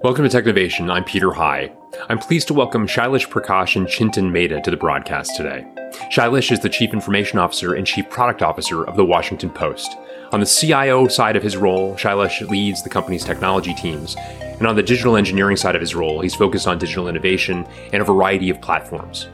Welcome to Technovation. I'm Peter High. I'm pleased to welcome Shailesh Prakash and Chintan Mehta to the broadcast today. Shailesh is the Chief Information Officer and Chief Product Officer of the Washington Post. On the CIO side of his role, Shailesh leads the company's technology teams. And on the digital engineering side of his role, he's focused on digital innovation and a variety of platforms.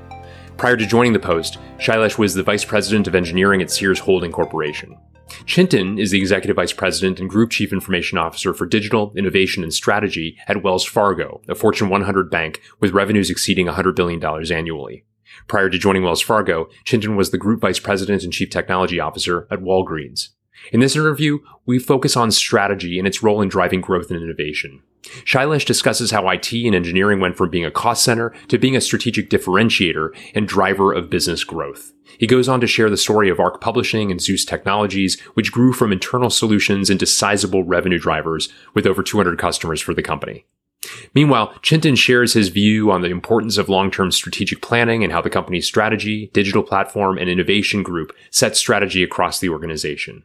Prior to joining the Post, Shailesh was the Vice President of Engineering at Sears Holding Corporation. Chintan is the Executive Vice President and Group Chief Information Officer for Digital Innovation and Strategy at Wells Fargo, a Fortune 100 bank with revenues exceeding $100 billion annually. Prior to joining Wells Fargo, Chintan was the Group Vice President and Chief Technology Officer at Walgreens. In this interview, we focus on strategy and its role in driving growth and innovation. Shailesh discusses how IT and engineering went from being a cost center to being a strategic differentiator and driver of business growth. He goes on to share the story of ARC Publishing and Zeus Technologies, which grew from internal solutions into sizable revenue drivers with over 200 customers for the company. Meanwhile, Chintan shares his view on the importance of long-term strategic planning and how the company's strategy, digital platform, and innovation group set strategy across the organization.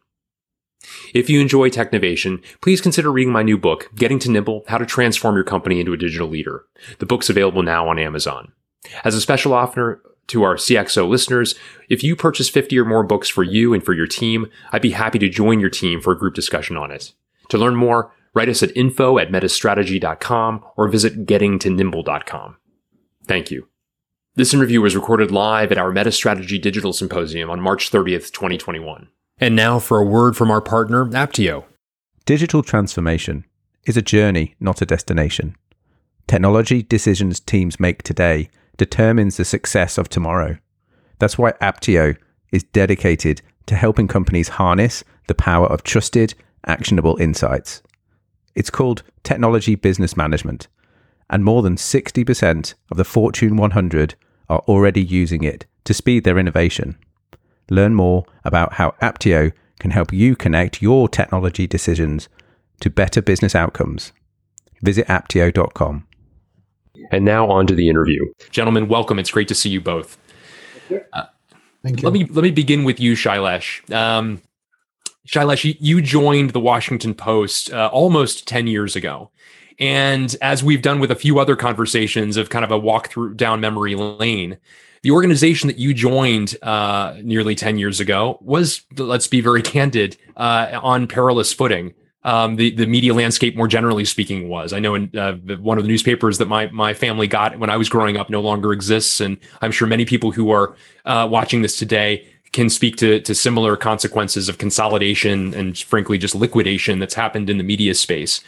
If you enjoy Technovation, please consider reading my new book, Getting to Nimble, How to Transform Your Company into a Digital Leader. The book's available now on Amazon. As a special offer to our CXO listeners, if you purchase 50 or more books for you and for your team, I'd be happy to join your team for a group discussion on it. To learn more, write us at info at metisstrategy.com or visit gettingtonimble.com. Thank you. This interview was recorded live at our Metis Strategy Digital Symposium on March 30th, 2021. And now for a word from our partner, Apptio. Digital transformation is a journey, not a destination. Technology decisions teams make today determines the success of tomorrow. That's why Apptio is dedicated to helping companies harness the power of trusted, actionable insights. It's called Technology Business Management, and more than 60% of the Fortune 100 are already using it to speed their innovation. Learn more about how Apptio can help you connect your technology decisions to better business outcomes. Visit apptio.com. And now on to the interview. Gentlemen, welcome. It's great to see you both. Uh, Thank you. Let me let me begin with you, Shailesh. Um, Shailesh, you joined the Washington Post uh, almost 10 years ago. And as we've done with a few other conversations of kind of a walk through down memory lane, the organization that you joined uh, nearly 10 years ago was, let's be very candid, uh, on perilous footing. Um, the the media landscape, more generally speaking, was. I know in uh, one of the newspapers that my my family got when I was growing up no longer exists, and I'm sure many people who are uh, watching this today can speak to to similar consequences of consolidation and frankly just liquidation that's happened in the media space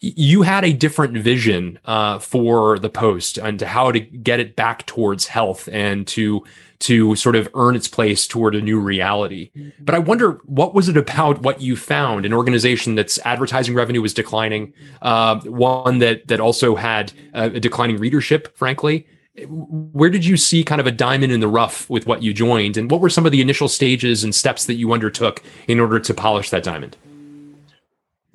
you had a different vision uh, for the post and to how to get it back towards health and to to sort of earn its place toward a new reality. Mm-hmm. But I wonder what was it about what you found an organization that's advertising revenue was declining, uh, one that that also had a, a declining readership, frankly. Where did you see kind of a diamond in the rough with what you joined, and what were some of the initial stages and steps that you undertook in order to polish that diamond?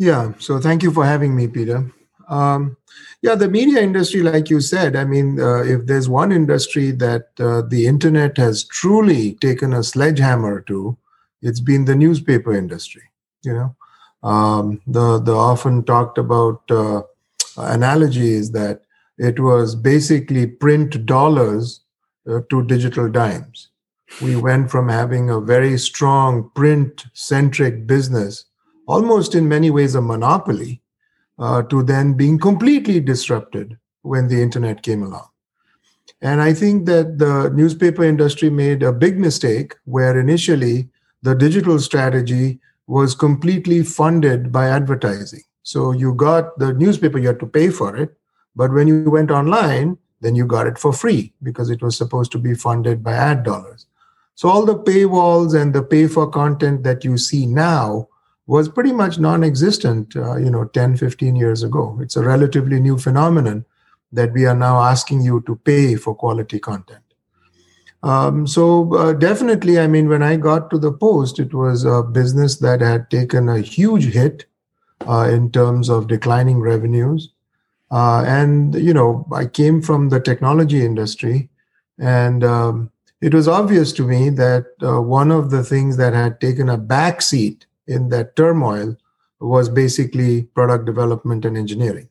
Yeah, so thank you for having me, Peter. Um, yeah, the media industry, like you said, I mean, uh, if there's one industry that uh, the internet has truly taken a sledgehammer to, it's been the newspaper industry. You know, um, the the often talked about uh, analogy is that it was basically print dollars uh, to digital dimes. We went from having a very strong print centric business almost in many ways a monopoly, uh, to then being completely disrupted when the internet came along. And I think that the newspaper industry made a big mistake where initially the digital strategy was completely funded by advertising. So you got the newspaper, you had to pay for it. But when you went online, then you got it for free because it was supposed to be funded by ad dollars. So all the paywalls and the pay for content that you see now was pretty much non-existent uh, you know 10 15 years ago. It's a relatively new phenomenon that we are now asking you to pay for quality content. Um, so uh, definitely i mean when i got to the post it was a business that had taken a huge hit uh, in terms of declining revenues. Uh, and you know i came from the technology industry and um, it was obvious to me that uh, one of the things that had taken a backseat in that turmoil was basically product development and engineering.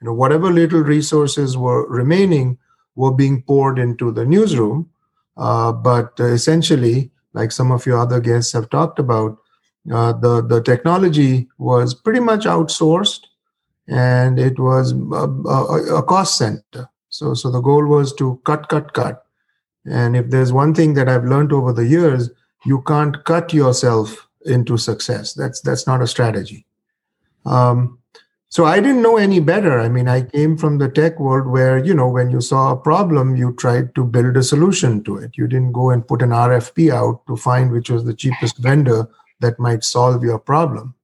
You know, whatever little resources were remaining were being poured into the newsroom. Uh, but essentially, like some of your other guests have talked about, uh, the the technology was pretty much outsourced, and it was a, a, a cost center. So so the goal was to cut, cut, cut. And if there's one thing that I've learned over the years, you can't cut yourself into success. That's that's not a strategy. Um, so I didn't know any better. I mean, I came from the tech world where you know when you saw a problem, you tried to build a solution to it. You didn't go and put an RFP out to find which was the cheapest vendor that might solve your problem.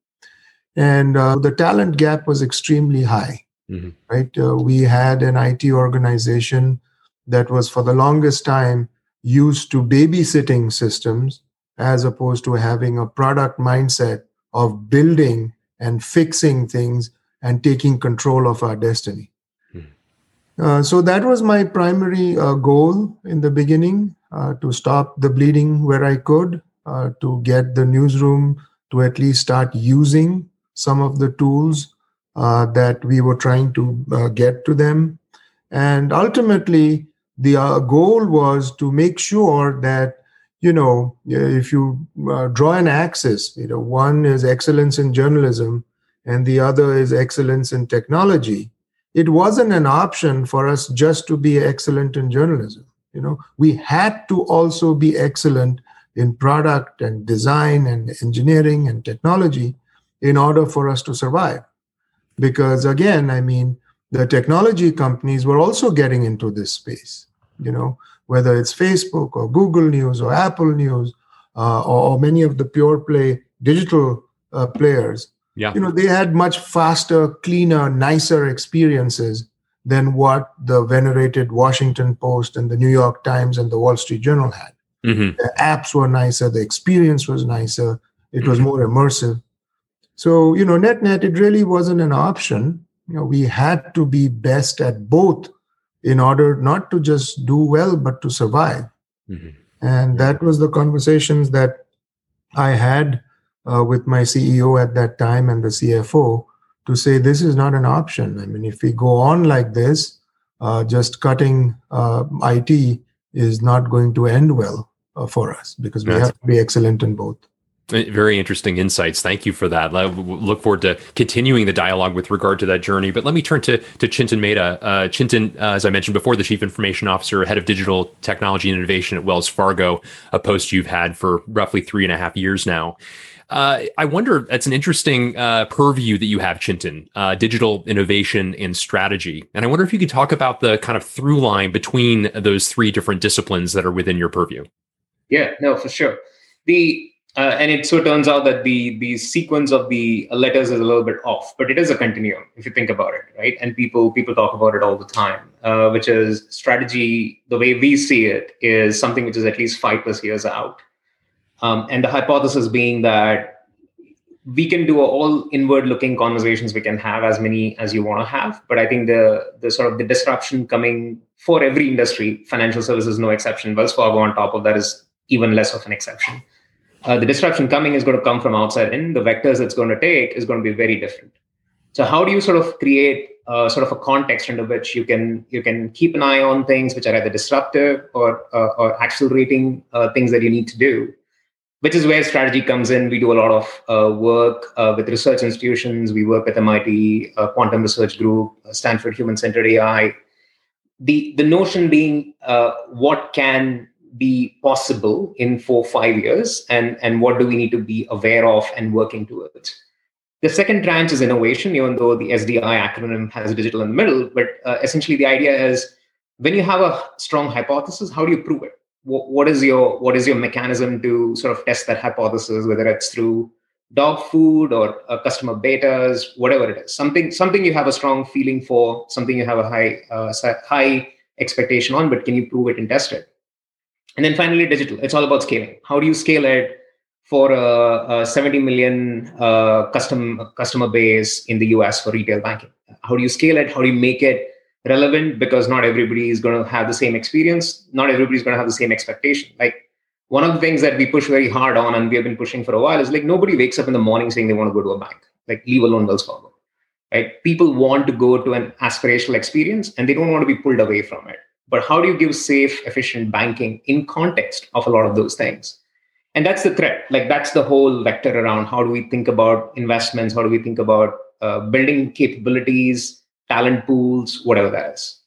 And uh, the talent gap was extremely high. Mm-hmm. Right? Uh, we had an IT organization that was for the longest time used to babysitting systems as opposed to having a product mindset of building and fixing things and taking control of our destiny. Hmm. Uh, so that was my primary uh, goal in the beginning uh, to stop the bleeding where I could, uh, to get the newsroom to at least start using some of the tools uh, that we were trying to uh, get to them. And ultimately, the goal was to make sure that you know, if you uh, draw an axis, you know, one is excellence in journalism and the other is excellence in technology. It wasn't an option for us just to be excellent in journalism. You know, we had to also be excellent in product and design and engineering and technology in order for us to survive. Because again, I mean, the technology companies were also getting into this space. You know, whether it's Facebook or Google News or Apple News uh, or, or, many of the pure play digital uh, players, yeah. you know, they had much faster, cleaner, nicer experiences than what the venerated Washington Post and the New York Times and the Wall Street Journal had. Mm-hmm. The apps were nicer, the experience was nicer, it was mm-hmm. more immersive. So, you know, net net, it really wasn't an option. You know, we had to be best at both in order not to just do well but to survive. Mm-hmm. and that was the conversations that i had uh, with my ceo at that time and the cfo to say this is not an option. I mean if we go on like this uh, just cutting uh, it is not going to end well uh, for us because we have to be excellent in both very interesting insights. Thank you for that. I look forward to continuing the dialogue with regard to that journey. But let me turn to, to Chintan Mehta. Uh, Chintan, uh, as I mentioned before, the Chief Information Officer, Head of Digital Technology and Innovation at Wells Fargo, a post you've had for roughly three and a half years now. Uh, I wonder, that's an interesting uh, purview that you have, Chintan, uh, digital innovation and strategy. And I wonder if you could talk about the kind of through line between those three different disciplines that are within your purview. Yeah, no, for sure. The uh, and it so turns out that the the sequence of the letters is a little bit off, but it is a continuum if you think about it, right? And people people talk about it all the time, uh, which is strategy. The way we see it is something which is at least five plus years out, um, and the hypothesis being that we can do all inward looking conversations we can have as many as you want to have but i think the the sort of the disruption coming for every industry financial services no exception wells fargo on top of that is even less of an exception uh, the disruption coming is going to come from outside in. The vectors it's going to take is going to be very different. So how do you sort of create uh, sort of a context under which you can you can keep an eye on things which are either disruptive or uh, or accelerating uh, things that you need to do, which is where strategy comes in. We do a lot of uh, work with research institutions. We work with MIT Quantum Research Group, Stanford Human Centered AI. The the notion being what can be possible in four five years? And and what do we need to be aware of and working towards? The second tranche is innovation even though the sdi acronym has digital in the middle but uh, essentially the idea is when you have a strong hypothesis how do you prove it? What, what is your what is your mechanism to sort of test that hypothesis whether it's through dog food or uh, customer betas whatever it is? Something something you have a strong feeling for something you have a high uh, high expectation on but can you prove it and test it and then finally, digital. It's all about scaling. How do you scale it for a, a 70 million uh, custom customer base in the US for retail banking? How do you scale it? How do you make it relevant? Because not everybody is going to have the same experience. Not everybody is going to have the same expectation. Like one of the things that we push very hard on, and we have been pushing for a while, is like nobody wakes up in the morning saying they want to go to a bank. Like leave alone Wells Fargo. right? People want to go to an aspirational experience and they don't want to be pulled away from it. But how do you give safe, efficient banking in context of a lot of those things? And that's the threat. Like that's the whole vector around how do we think about investments? How do we think about uh, building capabilities, talent pools, whatever that is.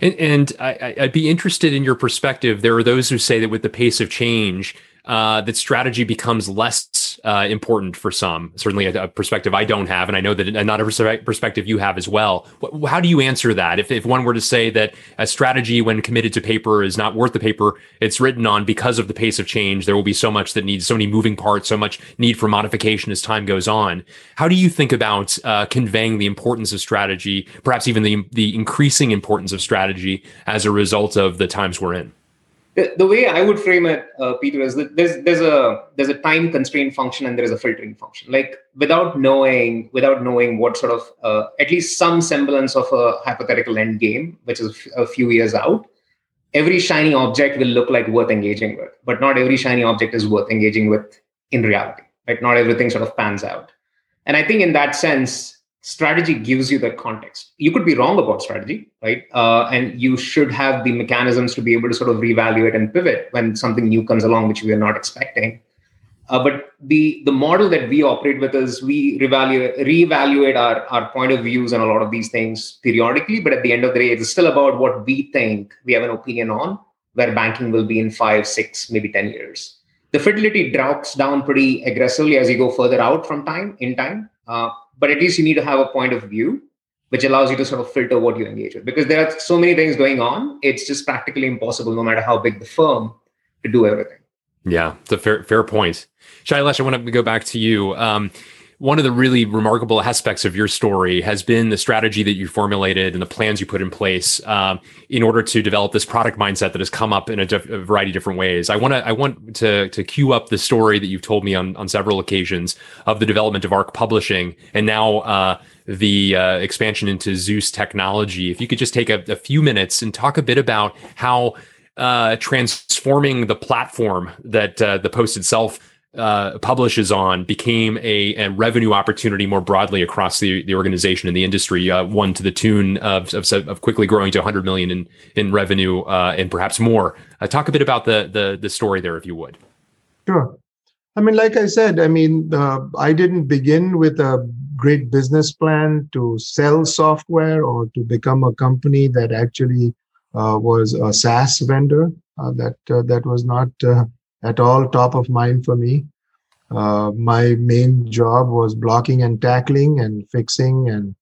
And, and I, would be interested in your perspective. There are those who say that with the pace of change, uh, that strategy becomes less uh, important for some. Certainly, a, a, perspective I don't have, and I know that not a perspective you have as well. How do you answer that? If, if one were to say that a strategy, when committed to paper, is not worth the paper it's written on because of the pace of change, there will be so much that needs so many moving parts, so much need for modification as time goes on. How do you think about uh, conveying the importance of strategy, perhaps even the the increasing importance of strategy as a result of the times we're in? The, way I would frame it, uh, Peter, is that there's there's a there's a time constraint function and there is a filtering function. Like without knowing without knowing what sort of uh, at least some semblance of a hypothetical end game, which is a few years out, every shiny object will look like worth engaging with, but not every shiny object is worth engaging with in reality. Right? Not everything sort of pans out. And I think in that sense, strategy gives you that context. You could be wrong about strategy, right? Uh, and you should have the mechanisms to be able to sort of reevaluate and pivot when something new comes along, which we are not expecting. Uh, but the the model that we operate with is we reevaluate, reevaluate our, our point of views on a lot of these things periodically. But at the end of the day, it's still about what we think we have an opinion on where banking will be in five, six, maybe 10 years. The fidelity drops down pretty aggressively as you go further out from time in time. Uh, but at least you need to have a point of view which allows you to sort of filter what you engage with. Because there are so many things going on it's just practically impossible no matter how big the firm to do everything. Yeah it's a fair fair point. Shailesh i want to go back to you. Um, one of the really remarkable aspects of your story has been the strategy that you formulated and the plans you put in place um, in order to develop this product mindset that has come up in a, diff- a variety of different ways. I want to I want to to cue up the story that you've told me on on several occasions of the development of Arc Publishing and now uh, the uh, expansion into Zeus technology. If you could just take a, a few minutes and talk a bit about how uh, transforming the platform that uh, the post itself uh, publishes on became a, a, revenue opportunity more broadly across the, the organization and the industry, uh, one to the tune of, of, of, quickly growing to 100 million in, in revenue uh, and perhaps more. Uh, talk a bit about the, the, the story there, if you would. Sure. I mean, like I said, I mean, uh, I didn't begin with a great business plan to sell software or to become a company that actually uh, was a SaaS vendor. that that was not at all top of mind for me. Uh, my main job was blocking and tackling and fixing and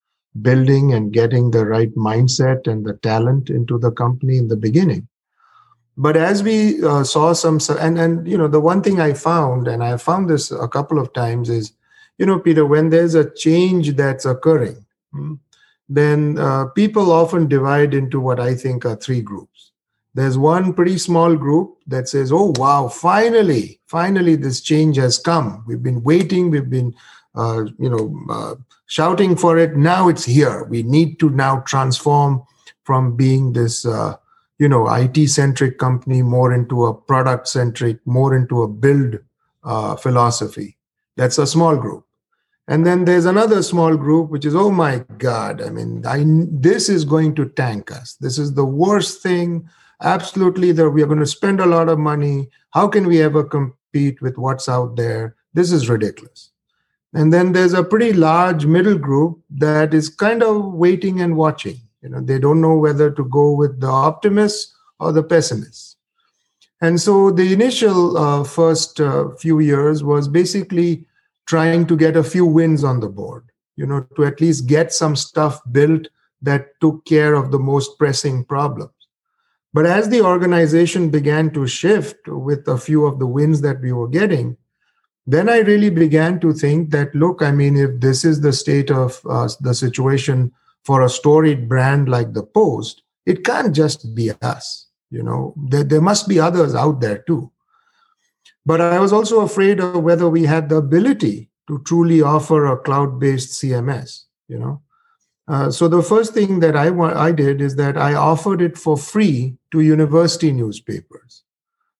building and getting the right mindset and the talent into the company in the beginning. But as we uh, saw some, and and you know, the one thing I found, and I found this a couple of times, is you know, Peter, when there's a change that's occurring, hmm, then uh, people often divide into what I think are three groups there's one pretty small group that says, oh, wow, finally, finally, this change has come. We've been waiting, we've been, uh, you know, uh, shouting for it. Now it's here. We need to now transform from being this, uh, you know, IT centric company more into a product centric, more into a build uh, philosophy. That's a small group. And then there's another small group which is, oh my God, I mean, I, this is going to tank us. This is the worst thing absolutely that we are going to spend a lot of money. How can we ever compete with what's out there? This is ridiculous. And then there's a pretty large middle group that is kind of waiting and watching. You know they don't know whether to go with the optimists or the pessimists. And so the initial uh, first uh, few years was basically trying to get a few wins on the board you know to at least get some stuff built that took care of the most pressing problems but as the organization began to shift with a few of the wins that we were getting, then I really began to think that, look, I mean, if this is the state of uh, the situation for a storied brand like the Post, it can't just be us. You know, there, there must be others out there too. But I was also afraid of whether we had the ability to truly offer a cloud based CMS, you know. Uh, so the first thing that I I did is that I offered it for free to university newspapers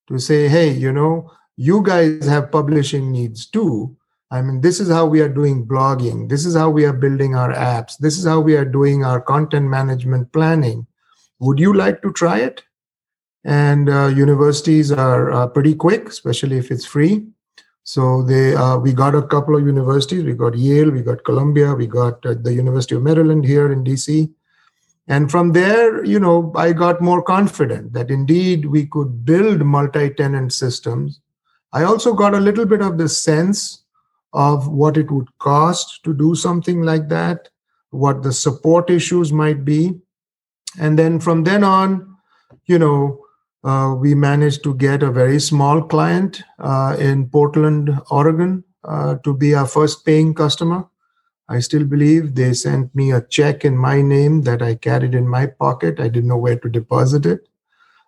to say, hey, you know, you guys have publishing needs too. I mean, this is how we are doing blogging. This is how we are building our apps. This is how we are doing our content management planning. Would you like to try it? And uh, universities are uh, pretty quick, especially if it's free. So they, uh, we got a couple of universities. We got Yale, we got Columbia, we got uh, the University of Maryland here in DC. And from there, you know, I got more confident that indeed we could build multi-tenant systems. I also got a little bit of the sense of what it would cost to do something like that, what the support issues might be. And then from then on, you know, uh, we managed to get a very small client uh, in Portland, Oregon, uh, to be our first paying customer. I still believe they sent me a check in my name that I carried in my pocket. I didn't know where to deposit it.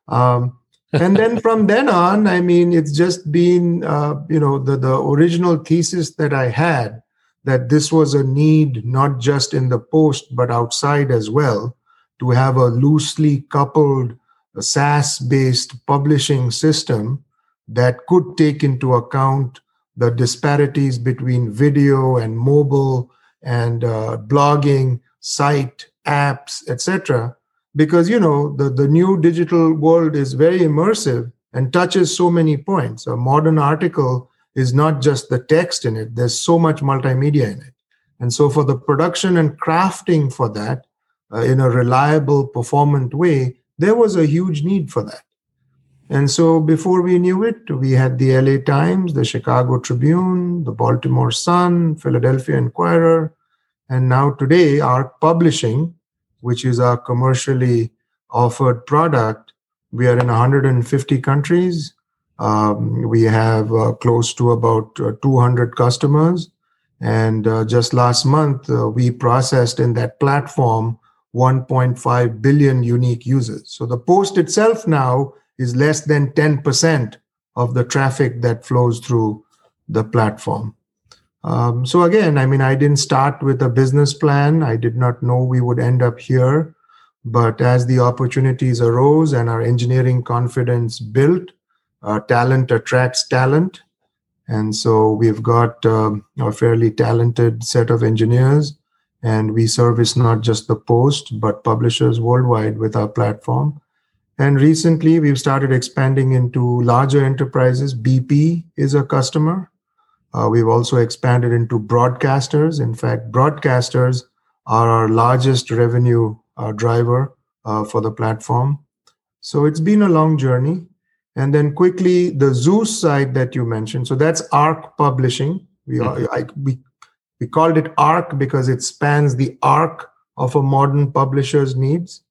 Um, and then from then on, I mean, it's just been, uh, you know, the, the original thesis that I had that this was a need not just in the post, but outside as well to have a loosely coupled SaaS based publishing system that could take into account the disparities between video and mobile and uh, blogging, site, apps, etc. Because you know the, the new digital world is very immersive and touches so many points. A modern article is not just the text in it, there's so much multimedia in it. And so for the production and crafting for that uh, in a reliable, performant way, there was a huge need for that. And so before we knew it, we had the LA Times, the Chicago Tribune, the Baltimore Sun, Philadelphia Inquirer, and now today, Arc Publishing, which is our commercially offered product, we are in 150 countries. Um, we have uh, close to about uh, 200 customers. And uh, just last month, uh, we processed in that platform 1.5 billion unique users. So the post itself now is less than 10% of the traffic that flows through the platform. Um, so again, I mean, I didn't start with a business plan. I did not know we would end up here. But as the opportunities arose and our engineering confidence built, uh, talent attracts talent. And so we've got um, a fairly talented set of engineers, and we service not just the post, but publishers worldwide with our platform. And recently, we've started expanding into larger enterprises. BP is a customer. Uh, we've also expanded into broadcasters. In fact, broadcasters are our largest revenue uh, driver uh, for the platform. So it's been a long journey. And then quickly, the Zeus side that you mentioned. So that's Arc Publishing. We, mm-hmm. I, we, we called it Arc because it spans the arc of a modern publisher's needs.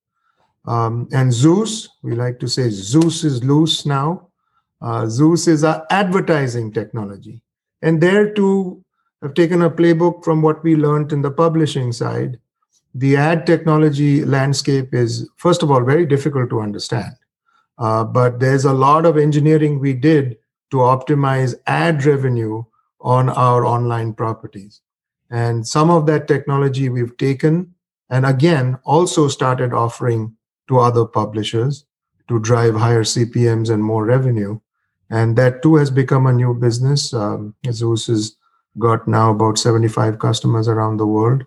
Um, and Zeus, we like to say Zeus is loose now. Uh, Zeus is our advertising technology. And there too, I've taken a playbook from what we learned in the publishing side. The ad technology landscape is, first of all, very difficult to understand. Uh, but there's a lot of engineering we did to optimize ad revenue on our online properties. And some of that technology we've taken and again also started offering to other publishers to drive higher CPMs and more revenue and that too has become a new business. Um, Zeus has got now about 75 customers around the world.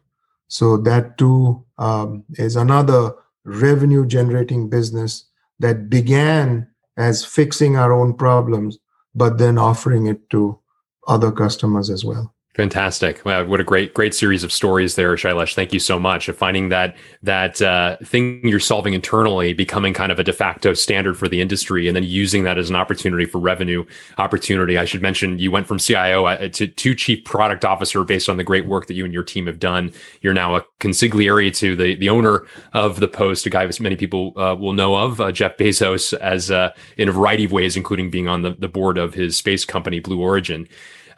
So that too um, is another revenue generating business that began as fixing our own problems, but then offering it to other customers as well. Fantastic! Wow, what a great, great series of stories there, Shailesh. Thank you so much of finding that that uh, thing you're solving internally becoming kind of a de facto standard for the industry, and then using that as an opportunity for revenue opportunity. I should mention you went from CIO uh, to, to chief product officer based on the great work that you and your team have done. You're now a consigliere to the the owner of the Post, a guy many people uh, will know of, uh, Jeff Bezos, as uh, in a variety of ways, including being on the, the board of his space company Blue Origin.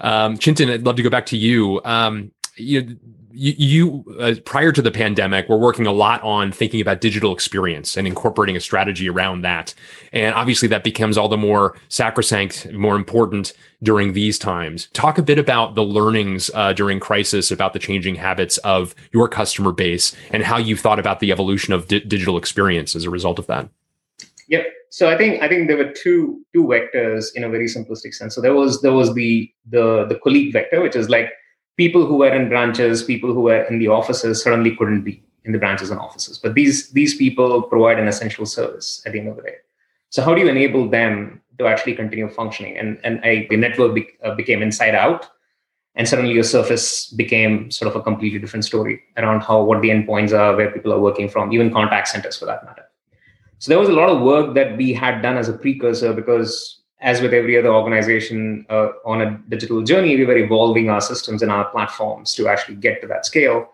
Um, Chintan, I'd love to go back to you. Um, you, you, uh, prior to the pandemic, we're working a lot on thinking about digital experience and incorporating a strategy around that. And obviously, that becomes all the more sacrosanct, more important during these times. Talk a bit about the learnings uh, during crisis about the changing habits of your customer base and how you thought about the evolution of di- digital experience as a result of that. Yep. So I think I think there were two two vectors in a very simplistic sense. So there was there was the the the colleague vector, which is like people who were in branches, people who were in the offices suddenly couldn't be in the branches and offices. But these these people provide an essential service at the end of the day. So how do you enable them to actually continue functioning? And and a, the network be, uh, became inside out, and suddenly your surface became sort of a completely different story around how what the endpoints are, where people are working from, even contact centers for that matter. So there was a lot of work that we had done as a precursor because as with every other organization uh, on a digital journey, we were evolving our systems and our platforms to actually get to that scale.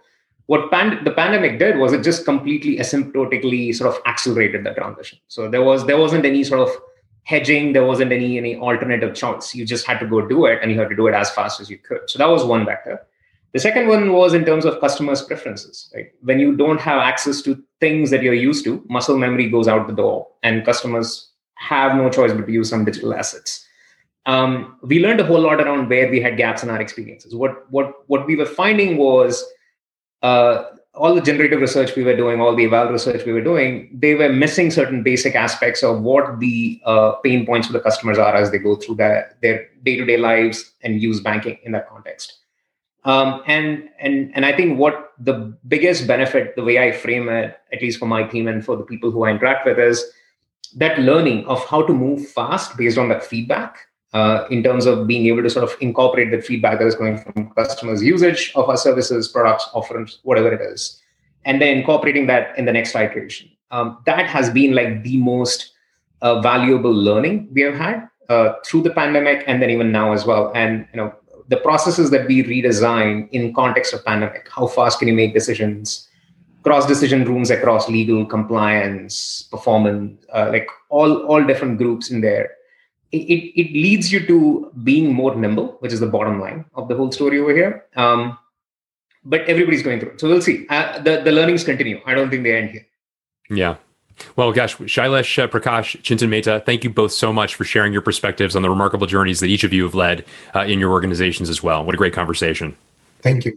What pand- the pandemic did was it just completely asymptotically sort of accelerated the transition. So there was there wasn't any sort of hedging, there wasn't any any alternative choice. You just had to go do it, and you had to do it as fast as you could. So that was one vector. The second one was in terms of customers' preferences. Right? When you don't have access to things that you're used to, muscle memory goes out the door, and customers have no choice but to use some digital assets. Um, we learned a whole lot around where we had gaps in our experiences. What what what we were finding was uh, all the generative research we were doing, all the eval research we were doing, they were missing certain basic aspects of what the uh, pain points for the customers are as they go through their their day to day lives and use banking in that context. Um, and and and I think what the biggest benefit, the way I frame it, at least for my team and for the people who I interact with, is that learning of how to move fast based on that feedback uh, in terms of being able to sort of incorporate the feedback that is coming from customers' usage of our services, products, offerings, whatever it is, and then incorporating that in the next iteration. Um, that has been like the most uh, valuable learning we have had uh, through the pandemic, and then even now as well. And you know, the processes that we redesign in context of pandemic. How fast can you make decisions? cross decision rooms across legal compliance performance uh, like all all different groups in there. It, it, leads you to being more nimble which is the bottom line of the whole story over here. Um, but everybody's going through it. So we'll see. Uh, the, the learnings continue. I don't think they end here. Yeah well, gosh, Shailesh uh, Prakash, Chintan Mehta, thank you both so much for sharing your perspectives on the remarkable journeys that each of you have led uh, in your organizations as well. What a great conversation. Thank you.